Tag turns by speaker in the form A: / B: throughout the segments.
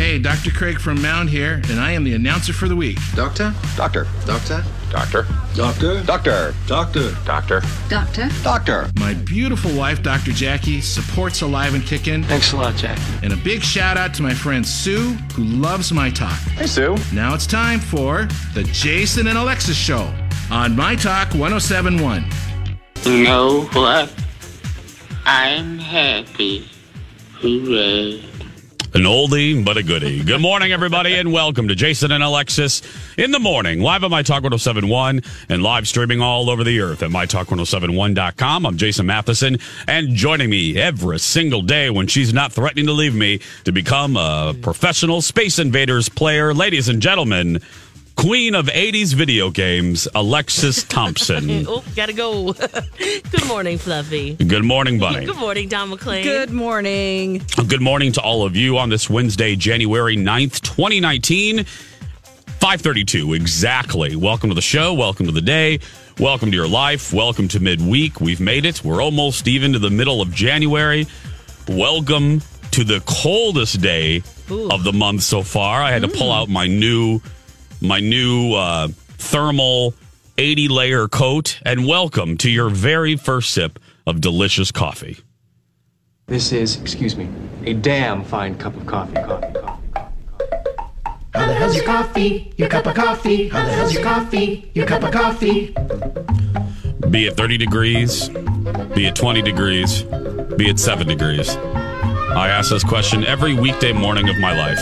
A: Hey, Dr. Craig from Mound here, and I am the announcer for the week.
B: Doctor?
C: Doctor.
B: Doctor?
C: Doctor.
B: Doctor?
C: Doctor.
B: Doctor?
C: Doctor.
D: Doctor?
C: Doctor.
A: My beautiful wife, Dr. Jackie, supports Alive and Kickin'.
E: Thanks a lot, Jackie.
A: And a big shout out to my friend Sue, who loves my talk.
C: Hey, Sue.
A: Now it's time for the Jason and Alexis Show on My Talk 1071.
E: You know what? I'm happy. Hooray.
F: An oldie, but a goodie. Good morning, everybody, and welcome to Jason and Alexis in the morning, live on My Talk 1071 and live streaming all over the earth at MyTalk1071.com. I'm Jason Matheson, and joining me every single day when she's not threatening to leave me to become a professional Space Invaders player, ladies and gentlemen, Queen of 80s video games, Alexis Thompson.
G: oh, gotta go. Good morning, Fluffy.
F: Good morning, Bunny.
G: Good morning, Dawn McClain.
H: Good morning.
F: Oh, good morning to all of you on this Wednesday, January 9th, 2019. 532 exactly. Welcome to the show. Welcome to the day. Welcome to your life. Welcome to midweek. We've made it. We're almost even to the middle of January. Welcome to the coldest day
G: Ooh.
F: of the month so far. I had to pull mm. out my new my new uh, thermal 80 layer coat and welcome to your very first sip of delicious coffee.
E: This is, excuse me, a damn fine cup of coffee. Coffee, coffee, coffee.
I: How the hell's your coffee? Your cup of coffee? How the hell's your coffee? Your cup of coffee?
F: Be it 30 degrees, be it 20 degrees, be it 7 degrees. I ask this question every weekday morning of my life.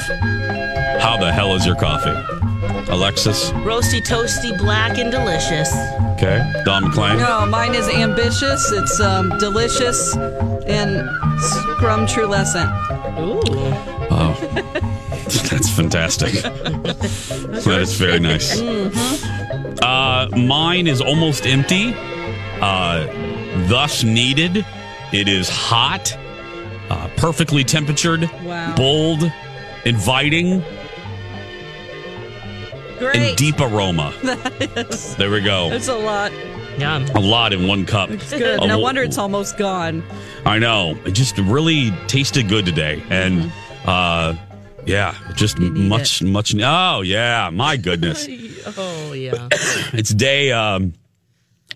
F: How the hell is your coffee? Alexis?
G: Roasty, toasty, black, and delicious.
F: Okay. Dawn McClain?
H: No, mine is ambitious. It's um, delicious and scrumtrulescent.
G: Ooh.
F: Oh. That's fantastic. that is very nice. Uh, mine is almost empty, uh, thus needed. It is hot, uh, perfectly temperatured,
H: Wow.
F: bold, inviting,
H: Great.
F: and deep aroma. There we go.
H: It's a lot.
G: Yum.
F: A lot in one cup.
H: It's good. No wonder it's almost gone.
F: I know. It just really tasted good today. And uh yeah, just
H: need
F: much much Oh yeah, my goodness.
G: Oh, yeah.
F: it's day um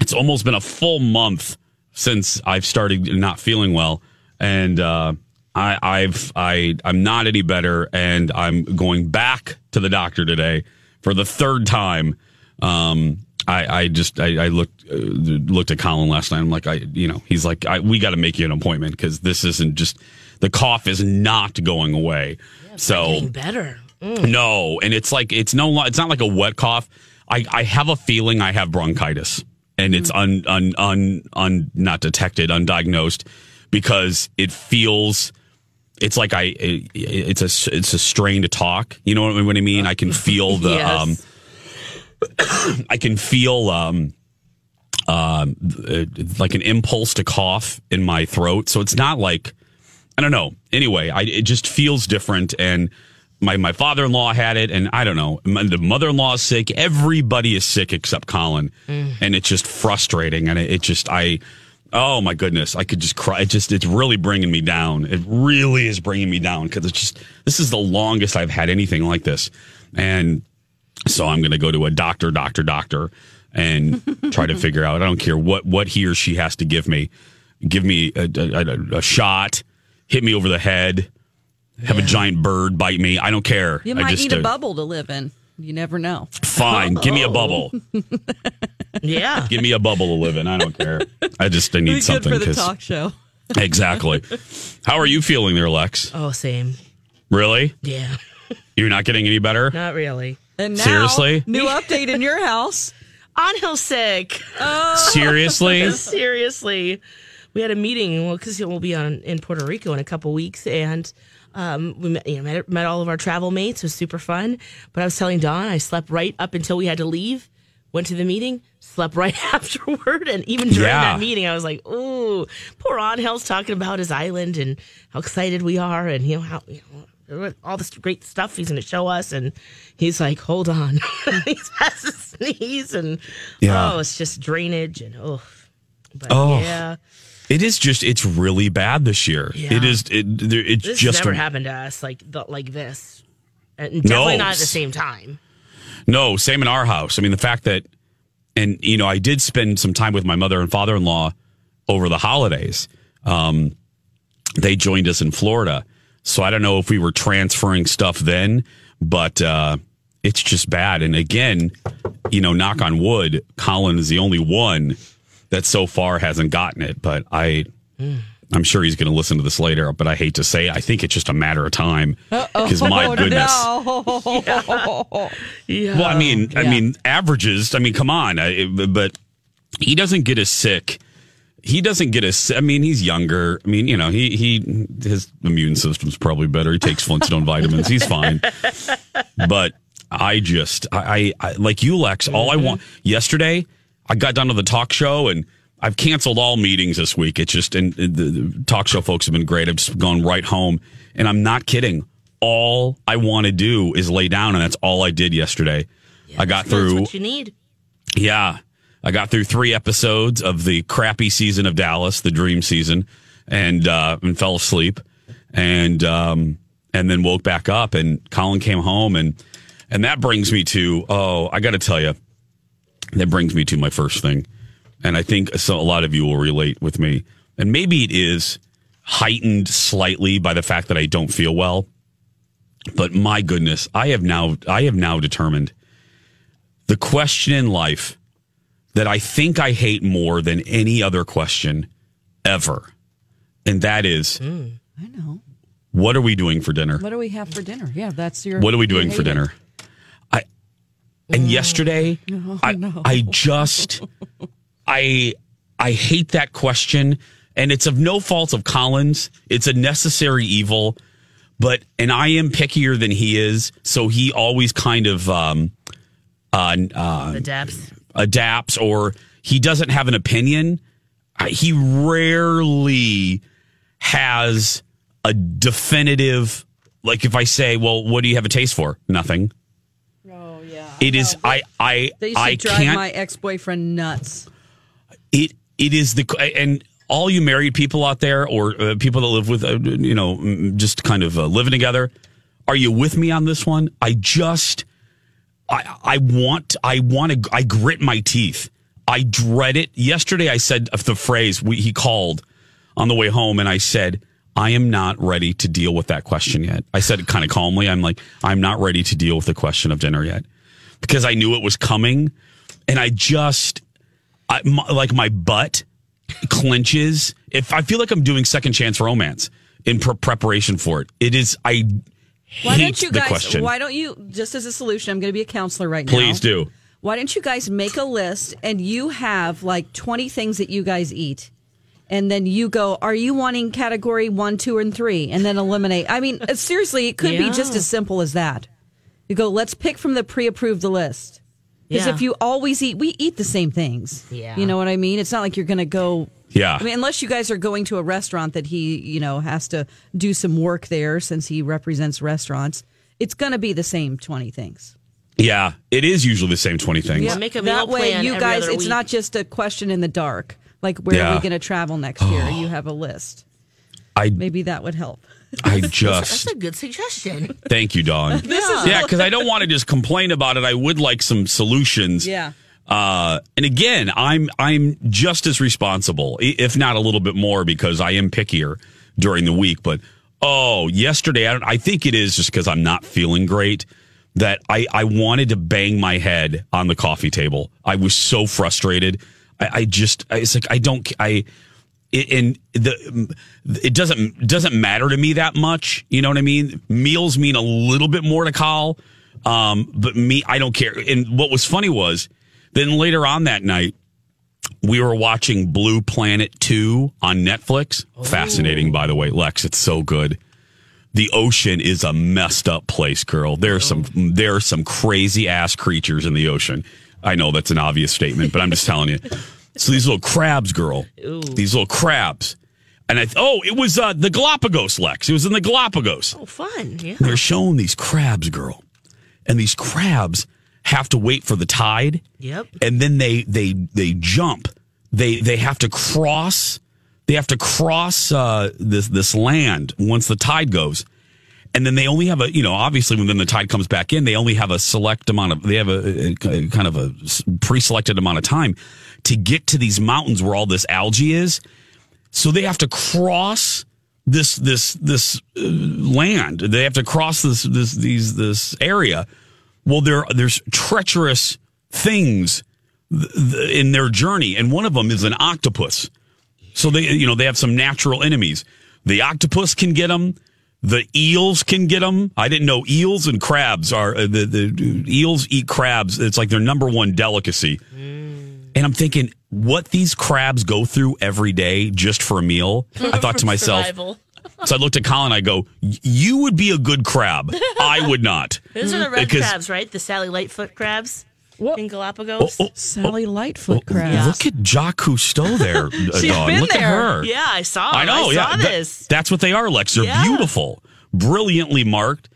F: it's almost been a full month since I've started not feeling well and uh I I've I I'm not any better and I'm going back to the doctor today for the third time. Um I, I just I, I looked uh, looked at Colin last night. I'm like I you know he's like I, we got to make you an appointment because this isn't just the cough is not going away. so
G: Getting better. Mm.
F: no, and it's like it's no, it's not like a wet cough. I, I have a feeling I have bronchitis, and it's un, un un un not detected, undiagnosed, because it feels. It's like I, it, it's a it's a strain to talk. You know what, I mean? I can feel the,
G: Yes.
F: um, I can feel um, um, uh, like an impulse to cough in my throat. So it's not like I don't know. Anyway, I, it just feels different. And my, my father in law had it, and I don't know. My, the mother in law is sick. Everybody is sick except Colin, and it's just frustrating. And it, it just I. Oh my goodness! I could just cry. It just it's really bringing me down. It really is bringing me down because it's just this is the longest I've had anything like this, and so I'm going to go to a doctor, doctor, doctor, and try to figure out. I don't care what what he or she has to give me. Give me a, a, a- shot, hit me over the head, have a giant bird bite me. I don't care.
H: You
F: I
H: might
F: just
H: need a
F: uh,
H: bubble to live in. You never know.
F: fine. Give me a bubble.
G: Yeah.
F: Give me a bubble to live in. I don't care. I just I
H: Be
F: need
H: good
F: something
H: for the
F: 'cause-
H: talk show.
F: exactly. How are you feeling there, Lex?
G: Oh, same.
F: Really?
G: Yeah.
F: You're not getting any better?
G: Not really.
H: And now,
F: Seriously?
H: new update in your house.
G: On hill sick. Oh.
F: Seriously?
G: Seriously. We had a meeting, well, because we'll be on in Puerto Rico in a couple weeks, and um, we met, you know, met, met all of our travel mates. It was super fun. But I was telling Dawn, I slept right up until we had to leave. Went to the meeting, slept right afterward, and even during
F: Yeah.
G: that meeting, I was like, "Ooh, poor Angel's talking about his island and how excited we are, and you know how you know all this great stuff he's going to show us." And he's like, "Hold on," he has to sneeze, and
F: Yeah.
G: oh, it's just drainage and oh, but
F: Oh.
G: yeah.
F: It is just it's really bad this year.
G: Yeah.
F: It is it it's
G: This
F: just
G: never
F: a-
G: happened to us like the, like this, and definitely not at the same time.
F: No, same in our house. I mean, the fact that, and you know, I did spend some time with my mother and father in law over the holidays. Um, they joined us in Florida, so I don't know if we were transferring stuff then, but uh, it's just bad. And again, you know, knock on wood, Colin is the only one that so far hasn't gotten it. But I, hmm. I'm sure he's going to listen to this later. But I hate to say, I think it's just a matter of time because my
H: Oh,
F: goodness.
H: no.
G: Yeah.
F: Well, I mean, I mean, averages. I mean, come on. I, but he doesn't get as sick. He doesn't get as. I mean, he's younger. I mean, you know, he he his immune system's probably better. He takes Flintstone vitamins. He's fine. But I just, I, I, I like you, Lex. All I mm-hmm. want. Yesterday, I got done with the talk show and. I've canceled all meetings this week. It's just, and the, talk show folks have been great. I've just gone right home, and I'm not kidding. All I want to do is lay down, and that's all I did yesterday. I got through
G: what you need.
F: yeah. I got through three episodes of the crappy season of Dallas, the dream season, and uh, and fell asleep, and um, and then woke back up. And Colin came home, and and that brings me to oh, I got to tell you, that brings me to my first thing, and I think so. A lot of you will relate with me, and maybe it is heightened slightly by the fact that I don't feel well. But my goodness, I have now I have now determined the question in life that I think I hate more than any other question ever. And that is, hmm.
H: I know.
F: what are we doing for dinner?
H: What do we have for dinner? Yeah, that's your.
F: What are we doing
H: hate
F: for
H: it.
F: dinner? I and yesterday I I just I I hate that question and it's of no fault of Colin's. It's a necessary evil, but and I am pickier than he is, so he always kind of um uh, uh
G: The
F: adapts or he doesn't have an opinion. He rarely has a definitive like if I say, "Well, what do you have a taste for?" Nothing. It is I I
H: They
F: I
H: drive
F: can't
H: my ex boyfriend nuts.
F: it it is the and all you married people out there or uh, people that live with uh, you know just kind of uh, living together are you with me on this one? I just i i want i want to i grit my teeth. I dread it. Yesterday i said the phrase we, he called on the way home and i said i am not ready to deal with that question yet. I said it kind of calmly. I'm like i'm not ready to deal with the question of dinner yet because i knew it was coming and i just I, my, like my butt clenches if I feel like I'm doing second chance romance in pre- preparation for it. It is I
H: Why
F: hate
H: don't you
F: the
H: guys?
F: question.
H: Why don't you? Just as a solution, I'm going to be a counselor right now.
F: Please do.
H: Why don't you guys make a list and you have like 20 things that you guys eat? And then you go, are you wanting category one, two, and three? And then eliminate. I mean, uh, seriously, it could be just as simple as that. You go, let's pick from the pre approved list. Because
G: Yeah.
H: if you always eat, we eat the same things.
G: Yeah.
H: You know what I mean? It's not like you're going to go.
F: Yeah.
H: I mean, unless you guys are going to a restaurant that he, you know, has to do some work there since he represents restaurants, it's going to be the same 20 things.
F: Yeah, it is usually the same 20 things.
G: Yeah. Make a
H: that way,
G: plan
H: you guys, it's
G: week.
H: not just a question in the dark. Like, where
F: Yeah.
H: are we going to travel next year? You have a list.
F: I
H: Maybe that would help.
F: I just.
G: That's a good suggestion.
F: thank you, Dawn. yeah, because I don't want to just complain about it. I would like some solutions.
H: Yeah.
F: Uh, and again, I'm I'm just as responsible, if not a little bit more, because I am pickier during the week. But Oh, yesterday, I, don't, I think it is just because I'm not feeling great that I, I wanted to bang my head on the coffee table. I was so frustrated. I, I just, I, it's like, I don't, I, and the, it doesn't, doesn't matter to me that much. You know what I mean? Meals mean a little bit more to Kyle. Um, but me, I don't care. And what was funny was then later on that night, we were watching Blue Planet 2 on Netflix. Fascinating, by the way, Lex. It's so good. The ocean is a messed up place, girl. There There's some there are some crazy ass creatures in the ocean. I know that's an obvious statement, but I'm just telling you. So these little crabs, girl. These little crabs. And I oh, it was uh, the Galapagos, Lex. It was in the Galapagos.
G: Oh, fun. Yeah.
F: They're showing these crabs, girl. And these crabs have to wait for the tide
G: Yep.
F: and then they they they jump. They they have to cross. They have to cross uh, this this land once the tide goes, and then they only have a you know obviously when then the tide comes back in, they only have a select amount of they have a, a- a kind of a pre-selected amount of time to get to these mountains where all this algae is. So they have to cross this this this uh, land. They have to cross this this these this area. Well, there there's treacherous things th- th- in their journey, and one of them is an octopus. So they you know they have some natural enemies. The octopus can get them. The eels can get them. I didn't know eels and crabs are uh, the the eels eat crabs. It's like their number one delicacy. And I'm thinking, what these crabs go through every day just for a meal. I thought to myself,
G: Survival.
F: so I looked at Colin. I go, "You would be a good crab. I would not."
G: Those are the red
F: Because-
G: crabs, right? The Sally Lightfoot crabs
H: What?
G: in Galapagos.
F: Oh, oh,
H: Sally Lightfoot
F: oh,
H: crabs.
F: Look at Jacques Cousteau there,
H: She's
F: Dawn.
H: been
F: Look
H: there.
F: at her.
G: Yeah, I saw.
F: I know.
G: I
F: yeah,
G: saw
F: That-
G: this.
F: that's what they are, Lex. They're
G: Yeah.
F: beautiful, brilliantly marked.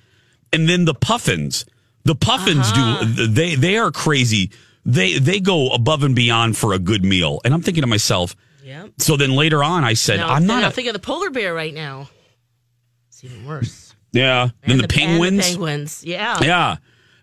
F: And then the puffins. The puffins
G: Uh-huh.
F: do. They they are crazy. They they go above and beyond for a good meal. And I'm thinking to myself.
G: yeah.
F: So then later on, I said, I'm not.
G: I'm
F: A,
G: thinking of the polar bear right now. It's even worse.
F: yeah. Then
G: And
F: the,
G: and
F: penguins.
G: penguins. Yeah.
F: Yeah.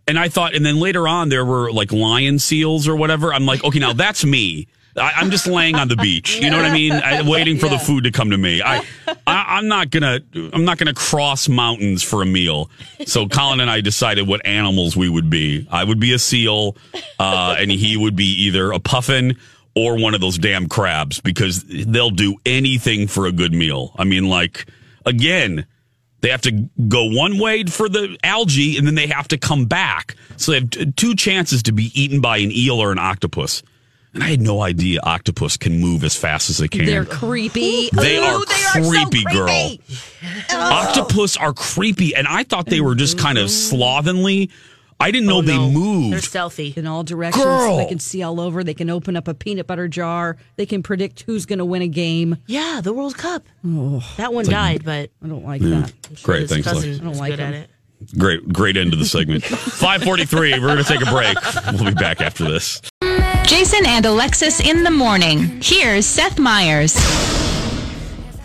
F: And I thought, and then later on, there were like lion seals or whatever. I'm like, okay, now that's me. I, I'm just laying on the beach. You know what I mean? I, waiting for the food to come to me. I, I, I'm not gonna, I'm not gonna cross mountains for a meal. So Colin and I decided what animals we would be. I would be a seal, uh, and he would be either a puffin or one of those damn crabs because they'll do anything for a good meal. I mean, like again. They have to go one way for the algae and then they have to come back. So they have t- two chances to be eaten by an eel or an octopus. And I had no idea octopus can move as fast as they can.
H: They're creepy.
F: They
H: Ooh,
F: are
H: they so
F: creepy, girl.
H: creepy.
F: Octopus are creepy, and I thought they were just kind of mm-hmm. slovenly. I didn't know
G: Oh,
F: they
G: no. They're
F: moved.
G: stealthy.
H: in all directions.
F: Girl.
H: They can see all over. They can open up a peanut butter jar. They can predict who's going to win a game.
G: Yeah, the World Cup. that one died, but
H: I don't like that.
G: I'm sure
F: Great,
G: his
F: thanks,
G: cousin
H: I don't like
G: good at it.
F: Great, great end of the segment. 543, we're going to take a break. We'll be back after this.
B: Jason and Alexis in the morning. Here's Seth Meyers.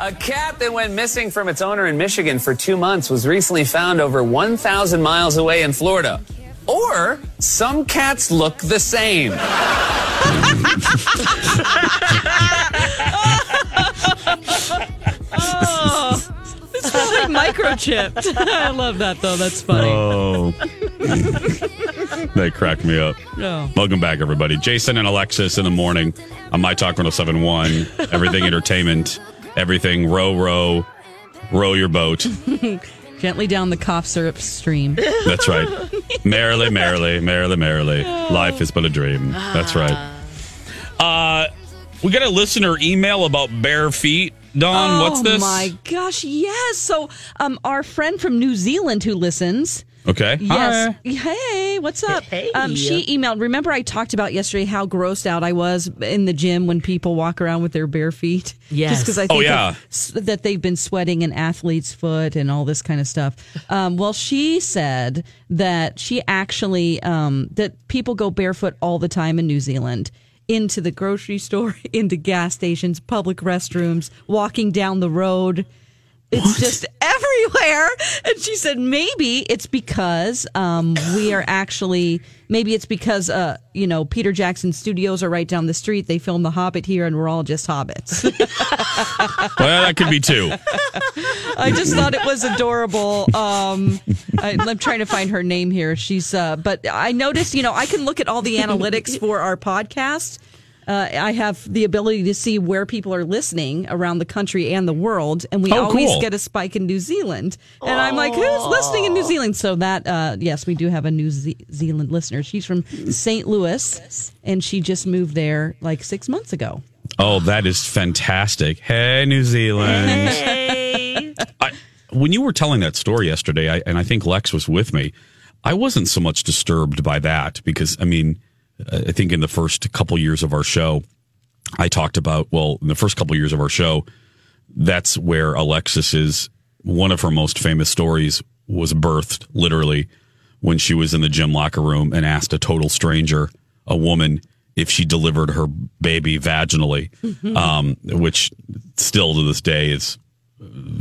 C: A cat that went missing from its owner in Michigan for two months was recently found over 1,000 miles away in Florida. Or some cats look the same.
H: It's oh. Probably microchipped. I love that though. That's funny.
F: Oh, they cracked me up.
H: Oh.
F: Welcome back, everybody. Jason and Alexis in the morning on My Talk 1071. Everything entertainment, everything row, row, row your boat.
H: Gently down the cough syrup stream.
F: That's right. merrily, merrily, merrily, merrily. Life is but a dream. That's right. Uh, we got a listener email about bare feet. Dawn, what's this?
H: Oh my gosh, yes. So, um, our friend from New Zealand who listens.
F: Okay.
H: Yes.
F: Hi.
H: Hey, what's up?
G: Hey.
H: Um, she emailed. Remember, I talked about yesterday how grossed out I was in the gym when people walk around with their bare feet.
G: Yes.
H: Just because I
F: Oh,
H: think
F: yeah.
H: of s- that they've been sweating an athlete's foot and all this kind of stuff. Um, well, she said that she actually um, that people go barefoot all the time in New Zealand. Into the grocery store, into gas stations, public restrooms, walking down the road It's just everywhere. And she said maybe it's because um, we are actually maybe it's because uh, you know Peter Jackson Studios are right down the street. They filmed The Hobbit here, and we're all just hobbits.
F: Well, that could be two.
H: I just thought it was adorable. Um, I, I'm trying to find her name here. She's, uh, but I noticed, you know, I can look at all the analytics for our podcast. Uh, I have the ability to see where people are listening around the country and the world, and we
F: Oh,
H: always
F: cool.
H: get a spike in New Zealand. And I'm like, who's listening in New Zealand? So that, uh, yes, we do have a New Ze- Zealand listener. She's from St. Louis, and she just moved there like six months ago.
F: Oh, that is fantastic. Hey, New Zealand.
G: Hey.
F: I, when you were telling that story yesterday, I, and I think Lex was with me, I wasn't so much disturbed by that because, I mean, I think in the first couple years of our show, I talked about, well, in the first couple years of our show, that's where Alexis is. One of her most famous stories was birthed literally when she was in the gym locker room and asked a total stranger, a woman, if she delivered her baby vaginally, um, which still to this day is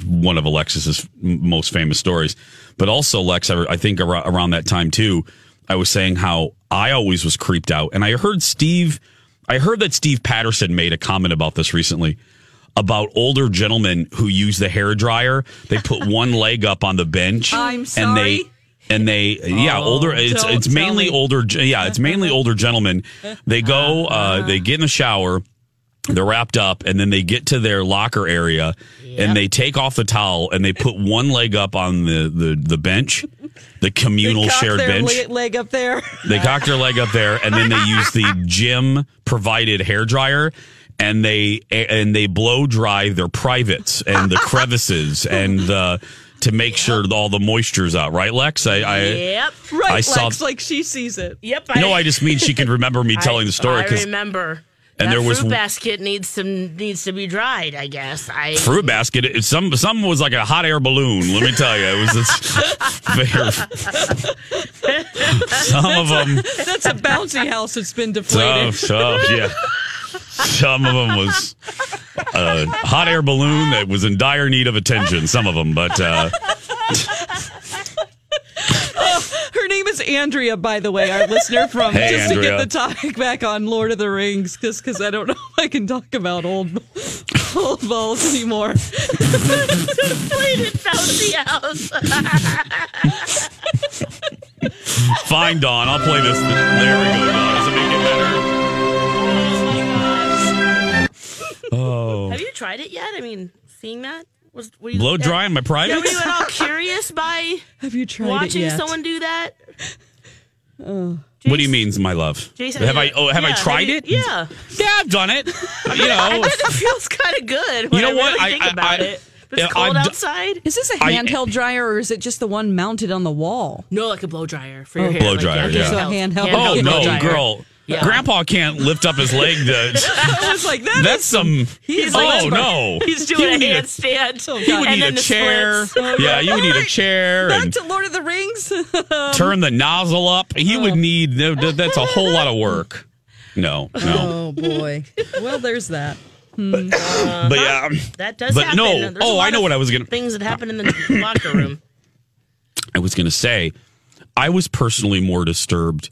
F: one of Alexis's most famous stories. But also, Lex, I, I think around that time too, I was saying how I always was creeped out, and I heard Steve, I heard that Steve Patterson made a comment about this recently about older gentlemen who use the hair dryer. They put one leg up on the bench,
H: I'm
F: and they.
H: sorry?
F: And they, yeah, older. It's it's mainly
H: me.
F: older. Yeah, it's mainly older gentlemen. They go, uh, they get in the shower, they're wrapped up and then they get to their locker area and they take off the towel and they put one leg up on the the, the bench the communal
H: Cock
F: shared
H: their
F: bench
H: le- leg up there.
F: they cock their leg up there and then they use the gym provided hair dryer and they and they blow dry their privates and the crevices and the to make sure all the moisture's out right lex i, I
G: Yep.
H: Right,
F: I saw-
H: Lex, like she sees it.
G: Yep.
F: no i just mean she can remember me telling the story
G: I remember.
F: And
G: that
F: there was-
G: fruit basket needs some needs to be dried. I guess. I
F: fruit basket. It, some some was like a hot air balloon. Let me tell you, it was this. some of them.
H: That's a bouncy house that's been
F: So,
H: deflated.
F: so yeah. Some of them was a hot air balloon that was in dire need of attention. Some of them, but uh,
H: Her name is Andrea, by the way, our listener from
F: Hey,
H: just to get the topic back on Lord of the Rings, just because I don't know if I can talk about old old balls anymore.
G: deflated bouncy house.
F: fine, Dawn. I'll play this. There we go, Dawn. Does it make it better? Oh,
G: Have you tried it yet? I mean, seeing that was were you,
F: blow dry in my
G: Yeah, were
F: privates.
G: you at all curious by
H: Have you tried
G: watching
H: it yet?
G: someone do that?
F: oh What do you mean, my love?
G: Jason,
F: have I? Oh, have I
G: yeah,
F: tried
G: you-
F: it?
G: Yeah.
F: Yeah, I've done it. You
G: I
F: know,
G: bet it feels kind of good. When
F: You know
G: I
F: what?
G: Really
F: I-
G: think
F: I-
G: about
F: I-
G: it. But it's cold
F: I've
G: outside.
H: Is this a handheld dryer or is it just the one mounted on the wall?
G: No, like a blow dryer for oh, your hair.
F: blow
G: like,
F: dryer,
G: yeah,
F: yeah.
H: So a handheld-
F: oh
H: handheld
F: no,
G: dryer.
F: girl.
G: Yeah.
F: Grandpa can't lift up his leg to.
H: I was like, that
F: That's some.
G: He's
F: oh
G: like-
F: no,
G: He's doing
F: would
G: a
F: need
G: handstand.
F: Oh, he would need a
G: the
F: chair.
G: splits.
F: Yeah, you would need a chair
H: Back
F: and
H: to Lord of the Rings.
F: turn the nozzle up. He would oh. need. That's a whole lot of work. No, no.
H: oh boy. Well, there's that. Hmm. Uh-huh.
F: But yeah,
G: That does
F: But
G: happen.
F: no.
G: There's
F: Oh, I know what I was gonna-
G: Things that happen in the locker room.
F: I was going to say, I was personally more disturbed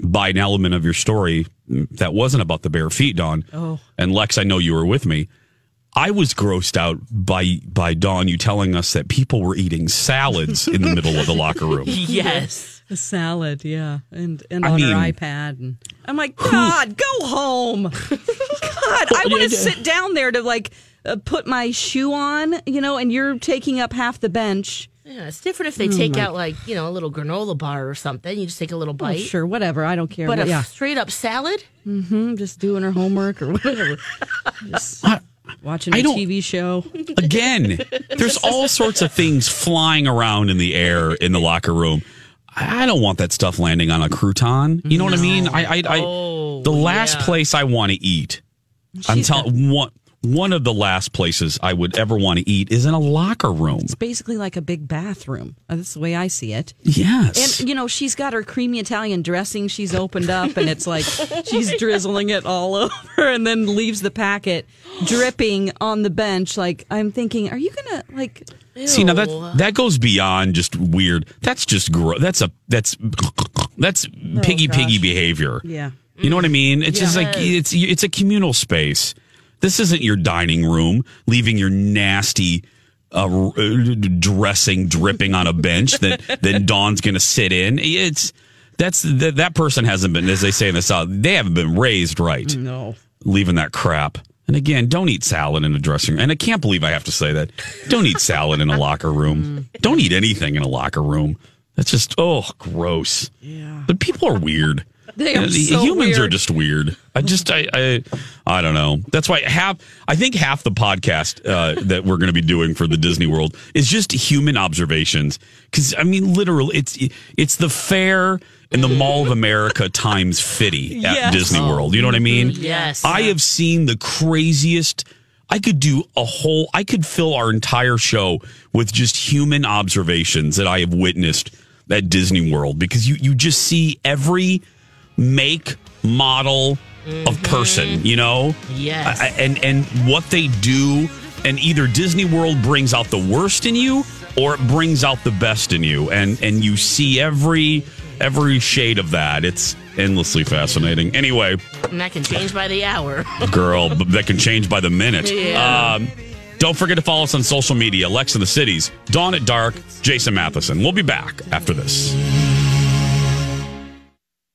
F: by an element of your story that wasn't about the bare feet, Dawn.
H: Oh.
F: And Lex, I know you were with me. I was grossed out by by Dawn you telling us that people were eating salads in the middle of the locker room.
G: Yes.
H: A salad, yeah, and and
F: I
H: on
F: mean-
H: her iPad, and I'm like, God, go home. God, I want to sit down there to like uh, put my shoe on, you know, and you're taking up half the bench.
G: Yeah, it's different if
F: Oh
G: they take out like you know a little granola bar or something. You just take a little
H: Oh,
G: bite.
H: sure, whatever. I don't care.
G: But
H: But
G: a
H: yeah,
G: straight up salad.
H: Mm-hmm. just doing her homework or whatever. Just watching
F: I
H: a
F: don't-
H: TV show.
F: Again, there's all sorts of things flying around in the air in the locker room. I I don't want that stuff landing on a crouton. You know what I mean? I, I, I
G: Oh,
F: the last
G: yeah.
F: place I want to eat. I'm telling one one of the last places I would ever want to eat is in a locker room.
H: It's basically like a big bathroom. Uh, That's the way I see it.
F: Yes.
H: And you know, she's got her creamy Italian dressing she's opened up and it's like she's drizzling it all over and then leaves the packet dripping on the bench like I'm thinking, are you going to like
F: See now that that goes beyond just weird. That's just gross. That's a that's that's piggy piggy behavior.
H: Yeah.
F: You know what I mean? It's just like it's it's a communal space. This isn't your dining room, leaving your nasty uh, uh, dressing dripping on a bench that that Dawn's going to sit in. It's that's that that person hasn't been, as they say in the South, they haven't been raised right.
H: No.
F: Leaving that crap. And again, don't eat salad in a dressing room. And I can't believe I have to say that. Don't eat salad in a locker room. Don't eat anything in a locker room. That's just oh gross. Yeah. But people are weird.
H: They are so
F: humans are just weird. I just I I, I don't know. That's why half I think half the podcast uh, that we're going to be doing for the Disney World is just human observations. Because I mean, literally, it's it's the fair and the Mall of America times fifty at
G: Yes.
F: Disney World. You know what I mean?
G: Yes.
F: I have seen the craziest. I could do a whole. I could fill our entire show with just human observations that I have witnessed at Disney World because you you just see every make model of person. You know.
G: Yes.
F: I- and and what they do, and either Disney World brings out the worst in you, or it brings out the best in you, and and you see every every shade of that. It's endlessly fascinating. Anyway,
G: and that can change by the hour.
F: girl, that can change by the minute.
G: Yeah.
F: Um, don't forget to follow us on social media, Lex in the Cities, Dawn at Dark, Jason Matheson. We'll be back after this.